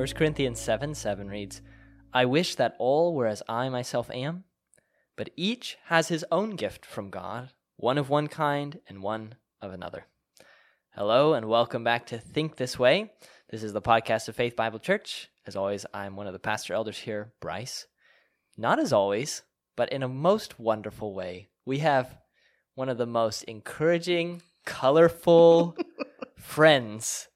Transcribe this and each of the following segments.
1 Corinthians 7 7 reads, I wish that all were as I myself am, but each has his own gift from God, one of one kind and one of another. Hello, and welcome back to Think This Way. This is the podcast of Faith Bible Church. As always, I'm one of the pastor elders here, Bryce. Not as always, but in a most wonderful way, we have one of the most encouraging, colorful friends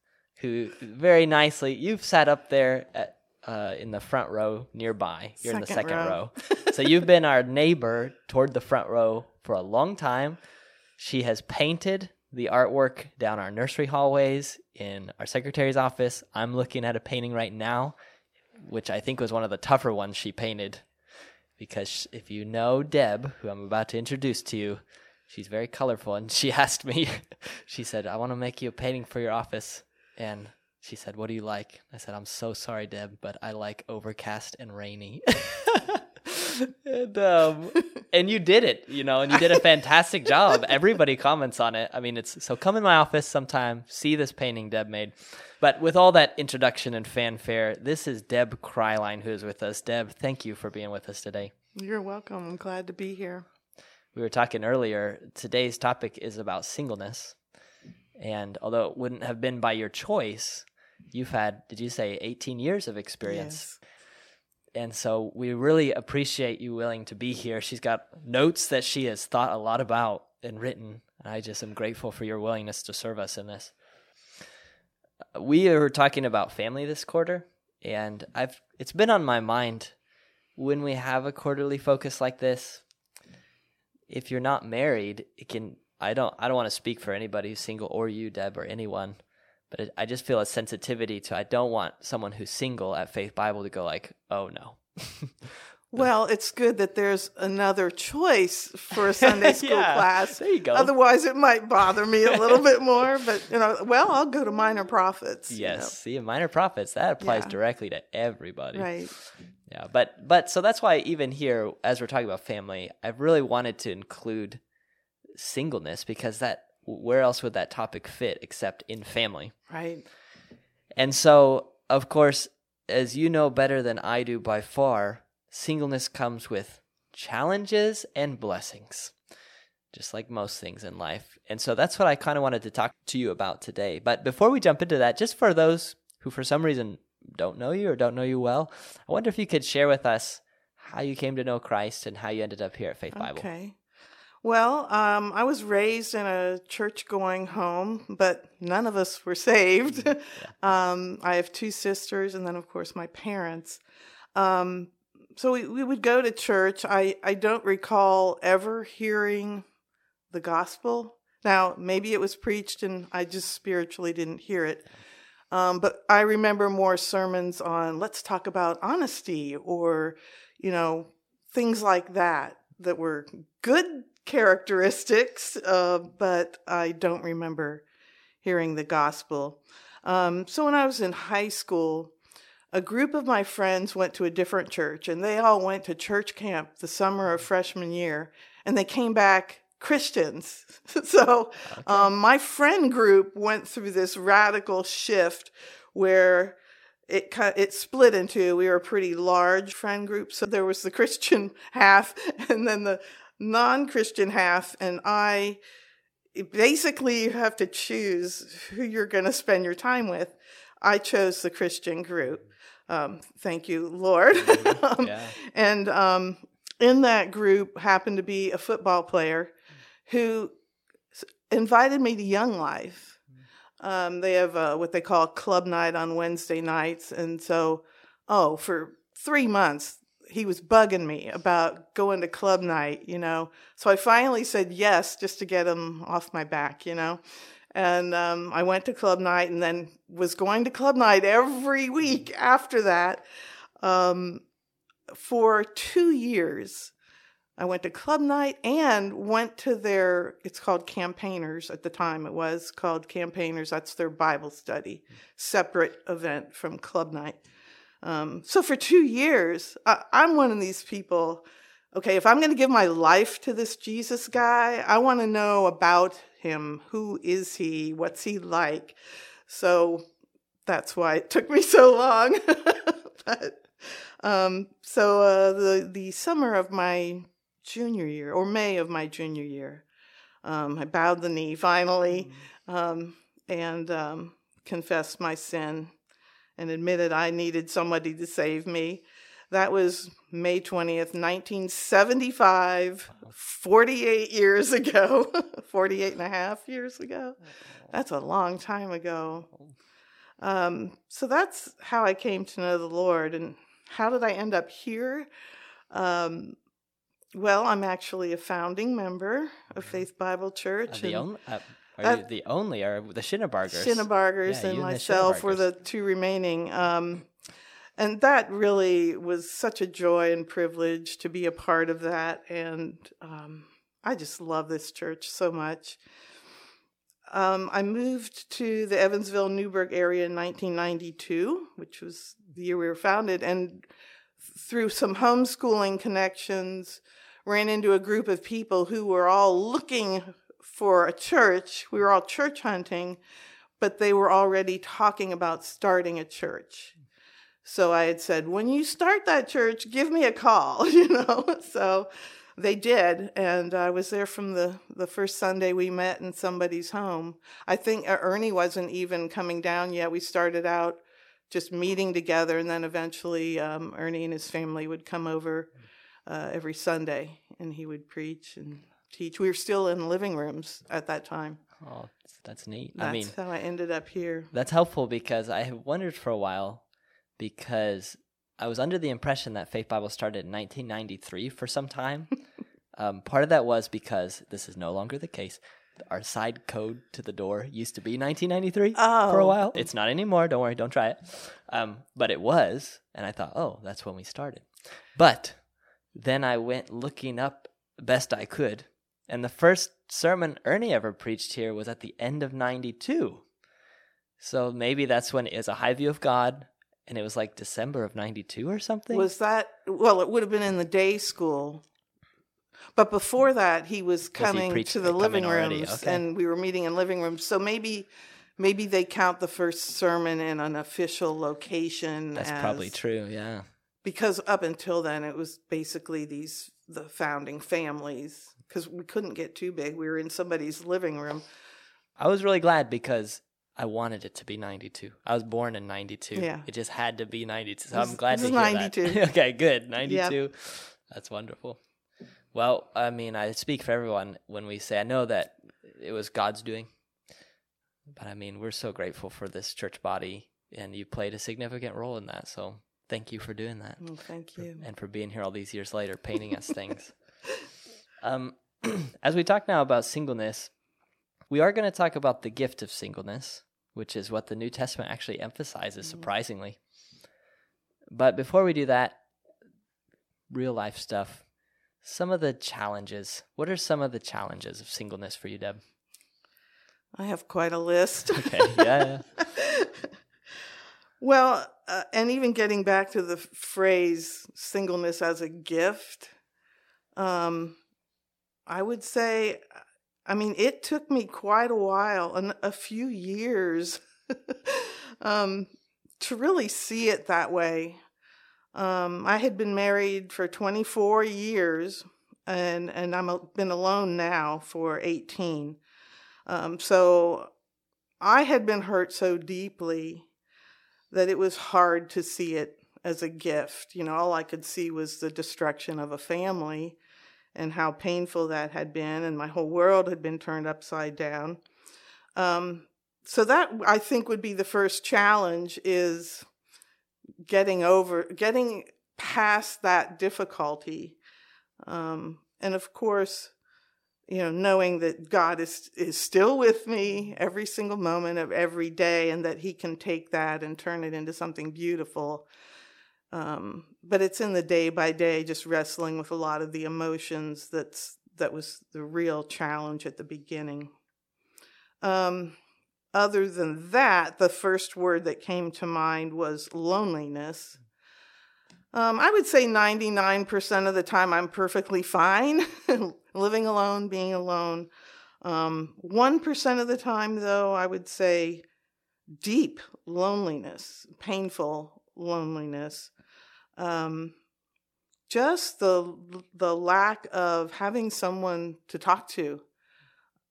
who very nicely, you've sat up there at, uh, in the front row nearby. You're in the Second second row. row. so you've been our neighbor toward the front row for a long time. She has painted the artwork down our nursery hallways in our secretary's office. I'm looking at a painting right now, which I think was one of the tougher ones she painted. Because if you know Deb, who I'm about to introduce to you, she's very colorful. And she asked me, she said, I want to make you a painting for your office. And she said, What do you like? I said, I'm so sorry, Deb, but I like overcast and rainy. and, um, and you did it, you know, and you did a fantastic job. Everybody comments on it. I mean, it's so come in my office sometime, see this painting Deb made. But with all that introduction and fanfare, this is Deb Kryline who is with us. Deb, thank you for being with us today. You're welcome. I'm glad to be here. We were talking earlier, today's topic is about singleness. And although it wouldn't have been by your choice, you've had, did you say 18 years of experience? Yes And so we really appreciate you willing to be here. She's got notes that she has thought a lot about and written. And I just am grateful for your willingness to serve us in this. We are talking about family this quarter, and I've it's been on my mind when we have a quarterly focus like this. If you're not married, it can I don't I don't want to speak for anybody who's single or you, Deb, or anyone, but it, I just feel a sensitivity to I don't want someone who's single at Faith Bible to go like, oh no. Well, it's good that there's another choice for a Sunday school Yeah, class. there you go. Otherwise, it might bother me a little bit more. But you know, well, I'll go to minor prophets. you yes, know. see, minor prophets that applies Yeah. directly to everybody. Right. Yeah, but but so that's why even here, as we're talking about family, I've really wanted to include singleness because that where else would that topic fit except in family? Right. And so, of course, as you know better than I do by far, singleness comes with challenges and blessings, just like most things in life. And so that's what I kind of wanted to talk to you about today. But before we jump into that, just for those who for some reason don't know you or don't know you well, I wonder if you could share with us how you came to know Christ and how you ended up here at Faith Bible. Okay. Well, um, I was raised in a church going home, but none of us were saved. um, I have two sisters, and then, of course, my parents. Um, so we, we would go to church. I, I don't recall ever hearing the gospel. Now, maybe it was preached and I just spiritually didn't hear it. Um, but I remember more sermons on let's talk about honesty or, you know, things like that that were good characteristics, uh, but I don't remember hearing the gospel. Um, so when I was in high school, a group of my friends went to a different church and they all went to church camp the summer of freshman year and they came back Christians. so um, my friend group went through this radical shift where it ki- it split into we were a pretty large friend group so there was the christian half and then the non-christian half and i basically you have to choose who you're going to spend your time with. I chose the christian group. Um, thank you lord. Um, Yeah. and um, in that group happened to be a football player who invited me to young life um, they have uh, what they call club night on Wednesday nights. And so, oh, for three months, he was bugging me about going to club night, you know. So I finally said yes just to get him off my back, you know. And um, I went to club night and then was going to club night every week after that um, for two years. I went to club night and went to their, it's called campaigners at the time, it was called campaigners. That's their Bible study, separate event from club night. Um, so for two years, I, I'm one of these people. Okay, if I'm going to give my life to this Jesus guy, I want to know about him. Who is he? What's he like? So that's why it took me so long. but um, so uh, the the summer of my junior year, or May of my junior year, um, I bowed the knee finally um, and um, confessed my sin and admitted I needed somebody to save me. That was May 20th, 1975, 48 years ago, 48 and a half years ago. That's a long time ago. Um, so that's how I came to know the Lord. And how did I end up here? Um, well, I'm actually a founding member of Faith Bible Church. Uh, the and- only, uh, are Uh, you the only, or the Shinnebargers? Shinnebargers Yeah, and you and the myself were the two remaining. Um, and that really was such a joy and privilege to be a part of that. And um, I just love this church so much. Um, I moved to the Evansville Newburgh area in 1992, which was the year we were founded. And through some homeschooling connections, ran into a group of people who were all looking for a church. We were all church hunting, but they were already talking about starting a church. So I had said, when you start that church, give me a call, you know. So they did, and I was there from the, the first Sunday we met in somebody's home. I think uh, Ernie wasn't even coming down yet. We started out just meeting together, and then eventually um, Ernie and his family would come over uh, every Sunday, and he would preach and teach. We were still in living rooms at that time. Oh, that's, that's neat. That's I mean, how I ended up here. that's helpful because I have wondered for a while because I was under the impression that Faith Bible started in 1993 for some time. um, part of that was because this is no longer the case. Our side code to the door used to be 1993 for a Oh. while. It's not anymore. Don't worry. Don't try it. Um, but it was. And I thought, oh, that's when we started. But then I went looking up best I could. And the first sermon Ernie ever preached here was at the end of 92. So maybe that's when it was a high view of God. And it was like December of 92 or something. Was that, well, it would have been in the day school. But before that, he was coming preached- to the living rooms, Okay. and we were meeting in living rooms. So maybe, maybe they count the first sermon in an official location. that's probably true. Yeah. Because up until then it was basically these the founding families because we couldn't get too big we were in somebody's living room I was really glad because I wanted it to be 92. I was born in 92. Yeah. It just had to be 92. So I'm glad this to is hear 92. that. okay, good. 92. That's wonderful. Well, I mean, I speak for everyone when we say I know that it was God's doing. But I mean, we're so grateful for this church body and you played a significant role in that. So thank you for doing that oh, thank you and for being here all these years later, painting us things. Um, as we talk now about singleness, we are going to talk about the gift of singleness, which is what the New Testament actually emphasizes, surprisingly. But before we do that, real life stuff, some of the challenges. What are some of the challenges of singleness for you, Deb? i have quite a list Okay, yeah. well uh, and even getting back to the phrase singleness as a gift um i would say i mean it took me quite a while and a few years um to really see it that way. Um i had been married for 24 years and and i'm been alone now for 18 um so i had been hurt so deeply that it was hard to see it as a gift. You know, all I could see was the destruction of a family and how painful that had been, and my whole world had been turned upside down. Um, so that I think would be the first challenge is getting over, getting past that difficulty, um, and of course, you know, knowing that God is is still with me every single moment of every day, and that He can take that and turn it into something beautiful. Um, but it's in the day by day, just wrestling with a lot of the emotions. That's that was the real challenge at the beginning. Um, other than that, the first word that came to mind was loneliness. Um, I would say 99% of the time I'm perfectly fine living alone, being alone. Um, 1% of the time, though, I would say deep loneliness, painful loneliness. Um, just the the lack of having someone to talk to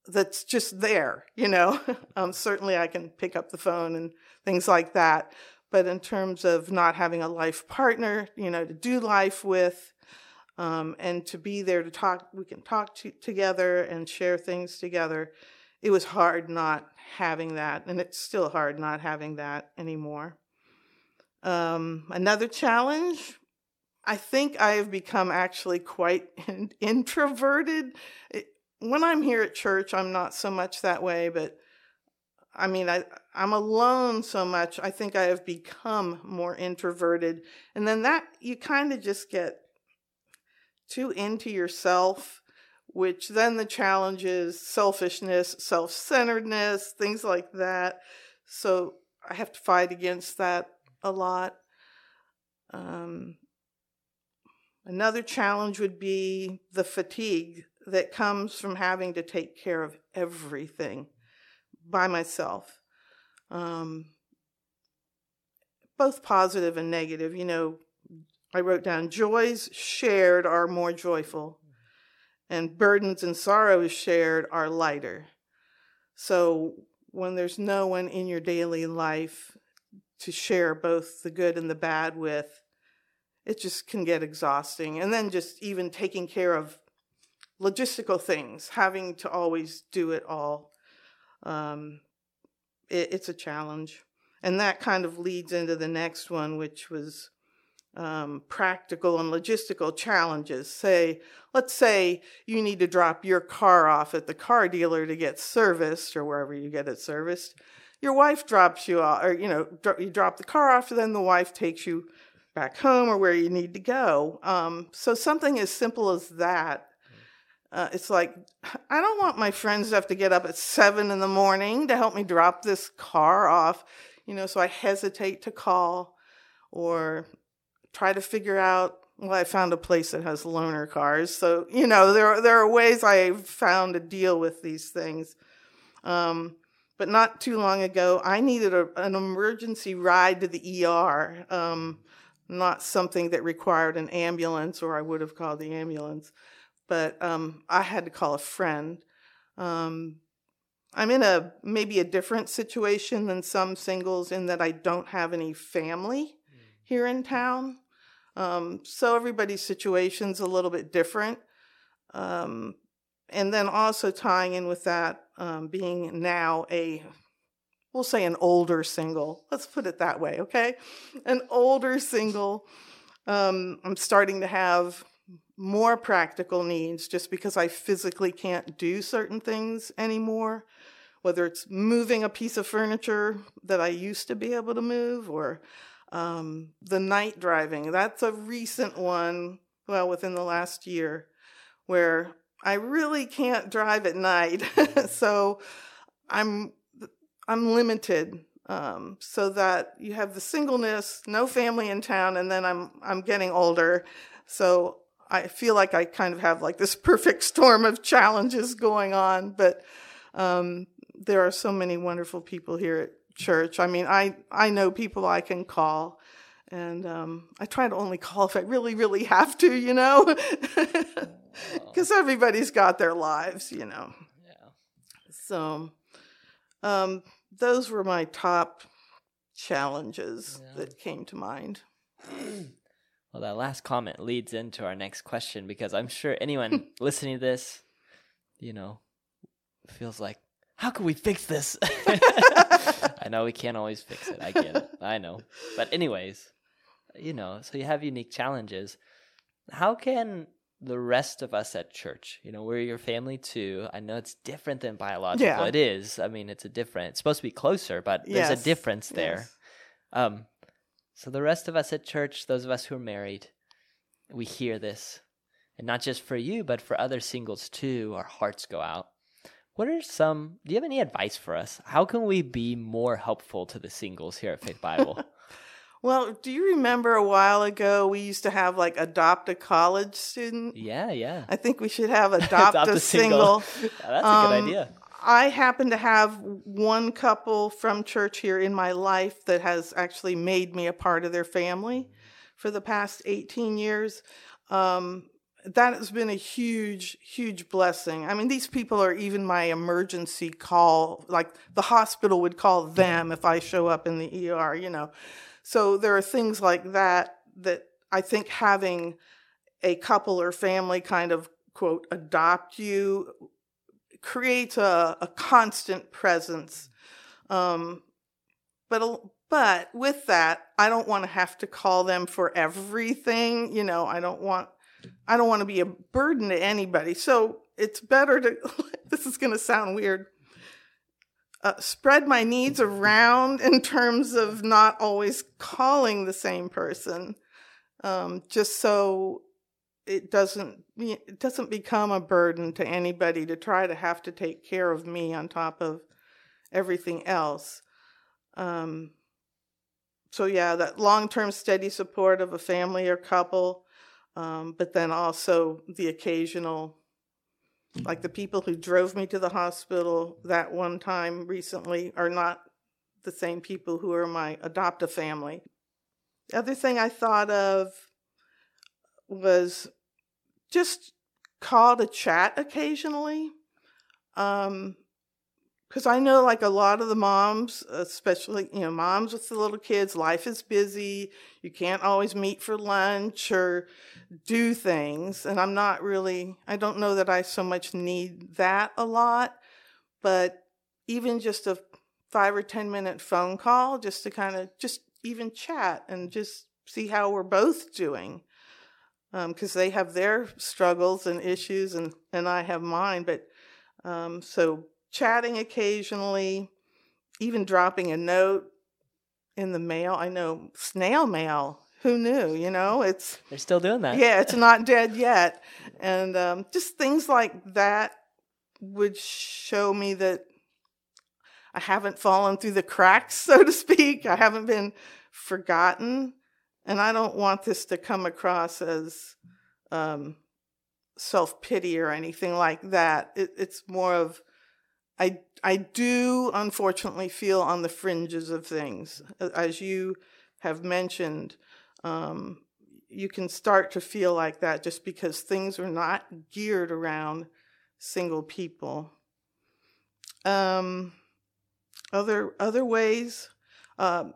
that's just there you know um, certainly i can pick up the phone and things like that but in terms of not having a life partner you know to do life with um, and to be there to talk we can talk to, together and share things together it was hard not having that and it's still hard not having that anymore um, another challenge I think I have become actually quite introverted. When I'm here at church, I'm not so much that way, but I mean, I, I'm alone so much. I think I have become more introverted. And then that, you kind of just get too into yourself, which then the challenge is selfishness, self centeredness, things like that. So I have to fight against that a lot. Um, Another challenge would be the fatigue that comes from having to take care of everything by myself. Um, both positive and negative. You know, I wrote down joys shared are more joyful, and burdens and sorrows shared are lighter. So when there's no one in your daily life to share both the good and the bad with, it just can get exhausting. And then just even taking care of logistical things, having to always do it all, um, it, it's a challenge. And that kind of leads into the next one, which was um, practical and logistical challenges. Say, let's say you need to drop your car off at the car dealer to get serviced or wherever you get it serviced. Your wife drops you off, or you know, you drop the car off, and then the wife takes you back home or where you need to go. Um, so something as simple as that. Uh, it's like I don't want my friends to have to get up at seven in the morning to help me drop this car off, you know. So I hesitate to call or try to figure out. Well, I found a place that has loaner cars, so you know there there are ways I've found to deal with these things. Um, but not too long ago, I needed a, an emergency ride to the ER. Um, not something that required an ambulance, or I would have called the ambulance. But um, I had to call a friend. Um, I'm in a maybe a different situation than some singles in that I don't have any family mm. here in town. Um, so everybody's situation's a little bit different. Um, and then also tying in with that, um, being now a we'll say an older single. Let's put it that way, okay? An older single. Um, I'm starting to have more practical needs just because I physically can't do certain things anymore. Whether it's moving a piece of furniture that I used to be able to move or um, the night driving. That's a recent one, well, within the last year, where I really can't drive at night. so I'm I'm limited um, so that you have the singleness, no family in town, and then I'm I'm getting older, so I feel like I kind of have like this perfect storm of challenges going on. But um, there are so many wonderful people here at church. I mean, I I know people I can call. And um, I try to only call if I really, really have to, you know, because everybody's got their lives, you know. Yeah. So, um, those were my top challenges yeah. that came to mind. Well, that last comment leads into our next question because I'm sure anyone listening to this, you know, feels like, how can we fix this? I know we can't always fix it. I get it. I know. But, anyways, you know, so you have unique challenges. How can the rest of us at church. You know, we're your family too. I know it's different than biological. Yeah. It is. I mean, it's a different. It's supposed to be closer, but yes. there's a difference there. Yes. Um, so the rest of us at church, those of us who are married, we hear this, and not just for you, but for other singles too. Our hearts go out. What are some? Do you have any advice for us? How can we be more helpful to the singles here at Faith Bible? Well, do you remember a while ago we used to have like adopt a college student? Yeah, yeah. I think we should have adopt, adopt a, a, single. single. yeah, that's um, a good um, idea. I happen to have one couple from church here in my life that has actually made me a part of their family for the past 18 years. Um, that has been a huge, huge blessing. I mean, these people are even my emergency call, like the hospital would call them if I show up in the ER, you know. So there are things like that that I think having a couple or family kind of quote adopt you creates a, a constant presence. Um, but but with that, I don't want to have to call them for everything. You know, I don't want I don't want to be a burden to anybody. So it's better to, this is going to sound weird, uh, spread my needs around in terms of not always calling the same person, um, just so it doesn't it doesn't become a burden to anybody to try to have to take care of me on top of everything else. Um, so yeah, that long-term steady support of a family or couple um, but then also the occasional, like the people who drove me to the hospital that one time recently are not the same people who are my adoptive family. The other thing I thought of was just call to chat occasionally. Um, because I know like a lot of the moms, especially you know moms with the little kids, life is busy. You can't always meet for lunch or do things, and I'm not really. I don't know that I so much need that a lot, but even just a five or ten minute phone call, just to kind of just even chat and just see how we're both doing, because um, they have their struggles and issues, and and I have mine, but um, so chatting occasionally, even dropping a note in the mail. I know snail mail. Who knew? You know, it's they're still doing that. Yeah, it's not dead yet, and um, just things like that would show me that I haven't fallen through the cracks, so to speak. I haven't been forgotten, and I don't want this to come across as um, self pity or anything like that. It, it's more of I I do unfortunately feel on the fringes of things, as you have mentioned. Um, you can start to feel like that just because things are not geared around single people. Um, other other ways, uh,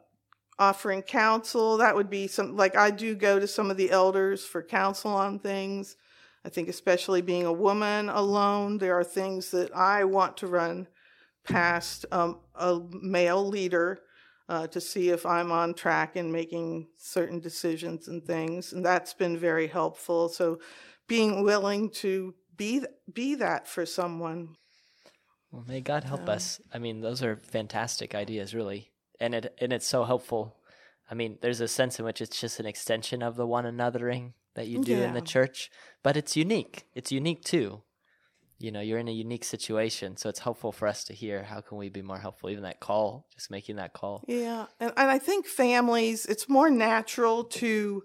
offering counsel that would be some like I do go to some of the elders for counsel on things. I think, especially being a woman alone, there are things that I want to run past um, a male leader uh, to see if I'm on track in making certain decisions and things, and that's been very helpful. So, being willing to be be that for someone. Well, may God help us. I mean, those are fantastic ideas, really, and it and it's so helpful. I mean, there's a sense in which it's just an extension of the one anothering that you do yeah. in the church, but it's unique. It's unique too. You know, you're in a unique situation, so it's helpful for us to hear how can we be more helpful. Even that call, just making that call. Yeah, and, and I think families, it's more natural to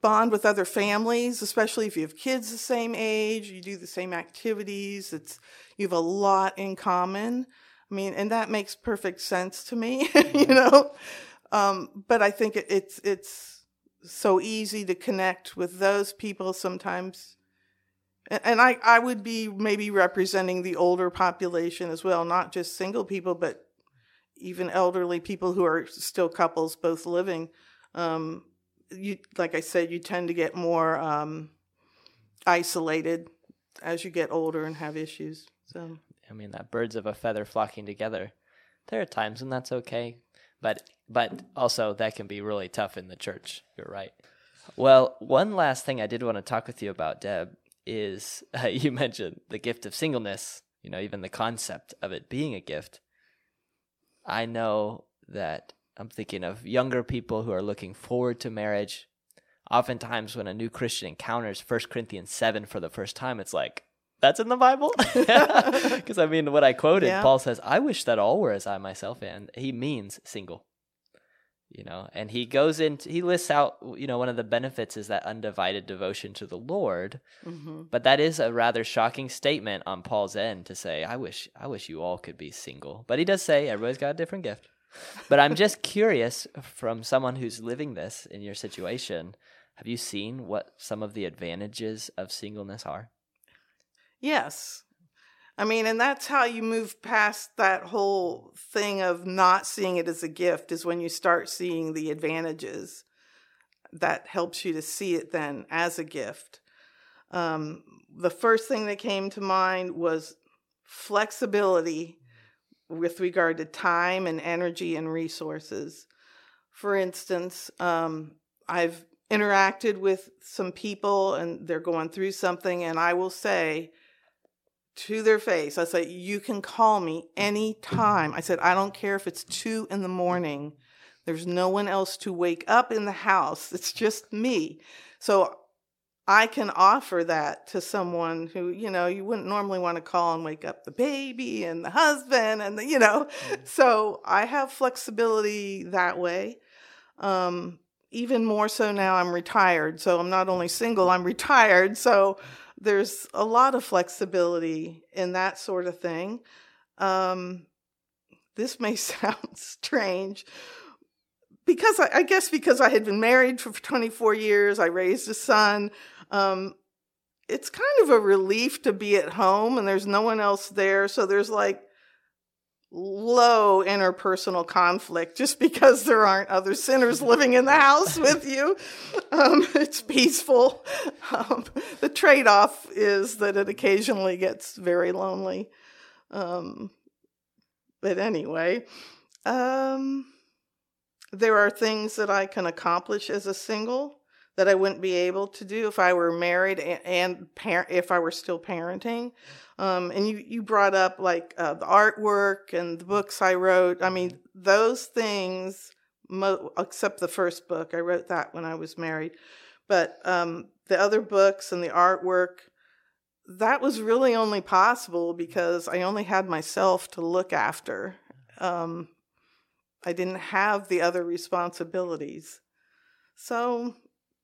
bond with other families, especially if you have kids the same age, you do the same activities. It's you have a lot in common. I mean, and that makes perfect sense to me, you mm-hmm. know. Um, but I think it, it's it's so easy to connect with those people sometimes. And I, I would be maybe representing the older population as well, not just single people, but even elderly people who are still couples, both living. Um, you, like I said, you tend to get more um, isolated as you get older and have issues. So I mean, that birds of a feather flocking together. There are times when that's okay, but but also that can be really tough in the church. You're right. Well, one last thing I did want to talk with you about, Deb, is uh, you mentioned the gift of singleness. You know, even the concept of it being a gift. I know that I'm thinking of younger people who are looking forward to marriage. Oftentimes, when a new Christian encounters 1 Corinthians 7 for the first time, it's like, that's in the Bible? Because I mean, what I quoted, yeah. Paul says, I wish that all were as I myself, and he means single. you know and he goes into he lists out you know one of the benefits is that undivided devotion to the lord hmm but that is a rather shocking statement on paul's end to say i wish i wish you all could be single but he does say everybody's got a different gift but i'm just curious from someone who's living this in your situation have you seen what some of the advantages of singleness are Yes. I mean, and that's how you move past that whole thing of not seeing it as a gift, is when you start seeing the advantages. That helps you to see it then as a gift. Um, the first thing that came to mind was flexibility with regard to time and energy and resources. For instance, um, I've interacted with some people and they're going through something, and I will say, to their face. I said, You can call me anytime. I said, I don't care if it's two in the morning. There's no one else to wake up in the house. It's just me. So I can offer that to someone who, you know, you wouldn't normally want to call and wake up the baby and the husband and the, you know. So I have flexibility that way. Um, even more so now I'm retired. So I'm not only single, I'm retired. So there's a lot of flexibility in that sort of thing. Um, this may sound strange because I, I, guess because I had been married for 24 years, I raised a son. Um, it's kind of a relief to be at home and there's no one else there. So there's like low interpersonal conflict just because there aren't other sinners living in the house with you. Um, it's peaceful. Um, the trade off is that it occasionally gets very lonely. Um, but anyway, um, there are things that I can accomplish as a single that I wouldn't be able to do if I were married and, and par- if I were still parenting. Um, and you, you brought up like uh, the artwork and the books I wrote. I mean, those things, mo- except the first book, I wrote that when I was married. But um, the other books and the artwork, that was really only possible because I only had myself to look after. Um, I didn't have the other responsibilities. So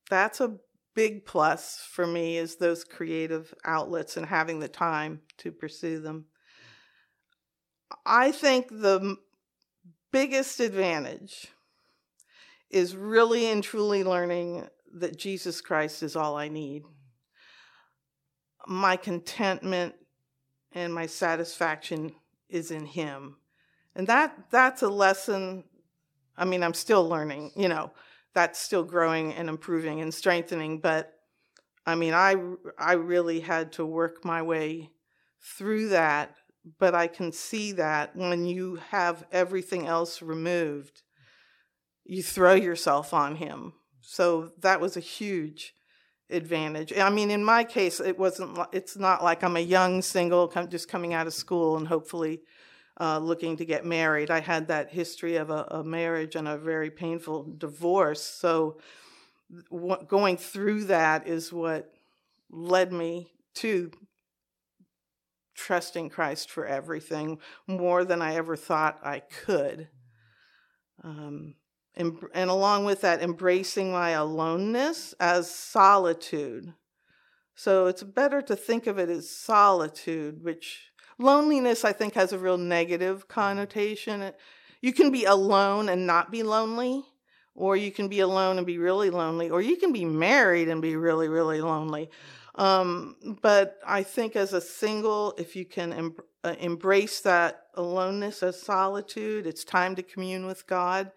that's a big plus for me is those creative outlets and having the time to pursue them. I think the biggest advantage is really and truly learning that Jesus Christ is all I need. My contentment and my satisfaction is in him. And that that's a lesson I mean I'm still learning, you know that's still growing and improving and strengthening. But I mean, I I really had to work my way through that. But I can see that when you have everything else removed, you throw yourself on him. So that was a huge advantage. I mean, in my case, it wasn't. It's not like I'm a young single, just coming out of school and hopefully uh, looking to get married. I had that history of a, a marriage and a very painful divorce. So, going through that is what led me to trusting Christ for everything more than I ever thought I could. Um, and, and along with that, embracing my aloneness as solitude. So it's better to think of it as solitude, which loneliness, I think, has a real negative connotation. You can be alone and not be lonely, or you can be alone and be really lonely, or you can be married and be really, really lonely. Um, but I think as a single, if you can em- uh, embrace that aloneness as solitude, it's time to commune with God.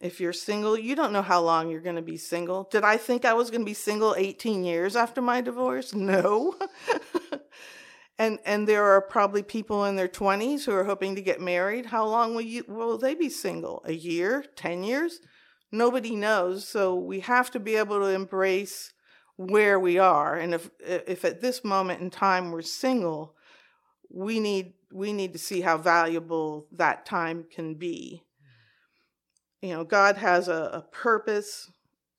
If you're single, you don't know how long you're going to be single. Did I think I was going to be single 18 years after my divorce? No. and and there are probably people in their 20s who are hoping to get married. How long will you will they be single? A year? 10 years? Nobody knows. So we have to be able to embrace where we are. And if if at this moment in time we're single, we need we need to see how valuable that time can be you know, God has a, a purpose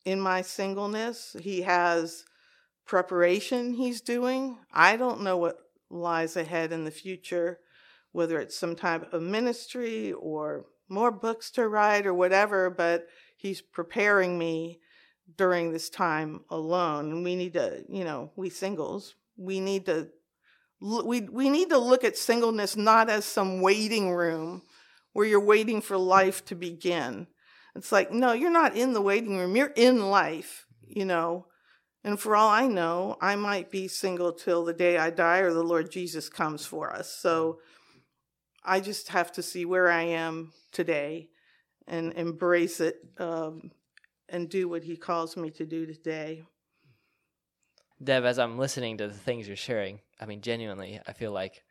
in my singleness. He has preparation He's doing. I don't know what lies ahead in the future, whether it's some type of ministry or more books to write or whatever, but He's preparing me during this time alone. And we need to, you know, we singles, we need to we we need to look at singleness not as some waiting room where you're waiting for life to begin. It's like, no, you're not in the waiting room. You're in life, you know. And for all I know, I might be single till the day I die or the Lord Jesus comes for us. So I just have to see where I am today and embrace it um, and do what He calls me to do today. Deb, as I'm listening to the things you're sharing, I mean, genuinely, I feel like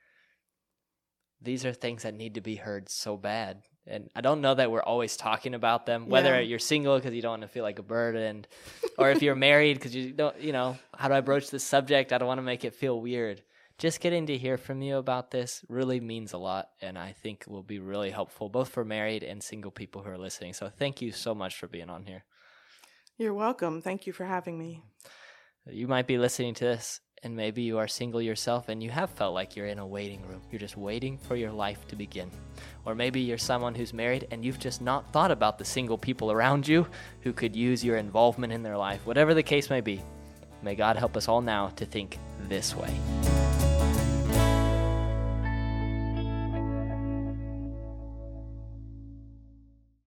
these are things that need to be heard so bad. And I don't know that we're always talking about them, whether yeah. you're single because you don't want to feel like a burden, or if you're married because you don't, you know, how do I broach this subject? I don't want to make it feel weird. Just getting to hear from you about this really means a lot, and I think will be really helpful both for married and single people who are listening. So thank you so much for being on here. You're welcome. Thank you for having me. You might be listening to this and maybe you are single yourself and you have felt like you're in a waiting room. You're just waiting for your life to begin. Or maybe you're someone who's married and you've just not thought about the single people around you who could use your involvement in their life. Whatever the case may be, may God help us all now to think this way.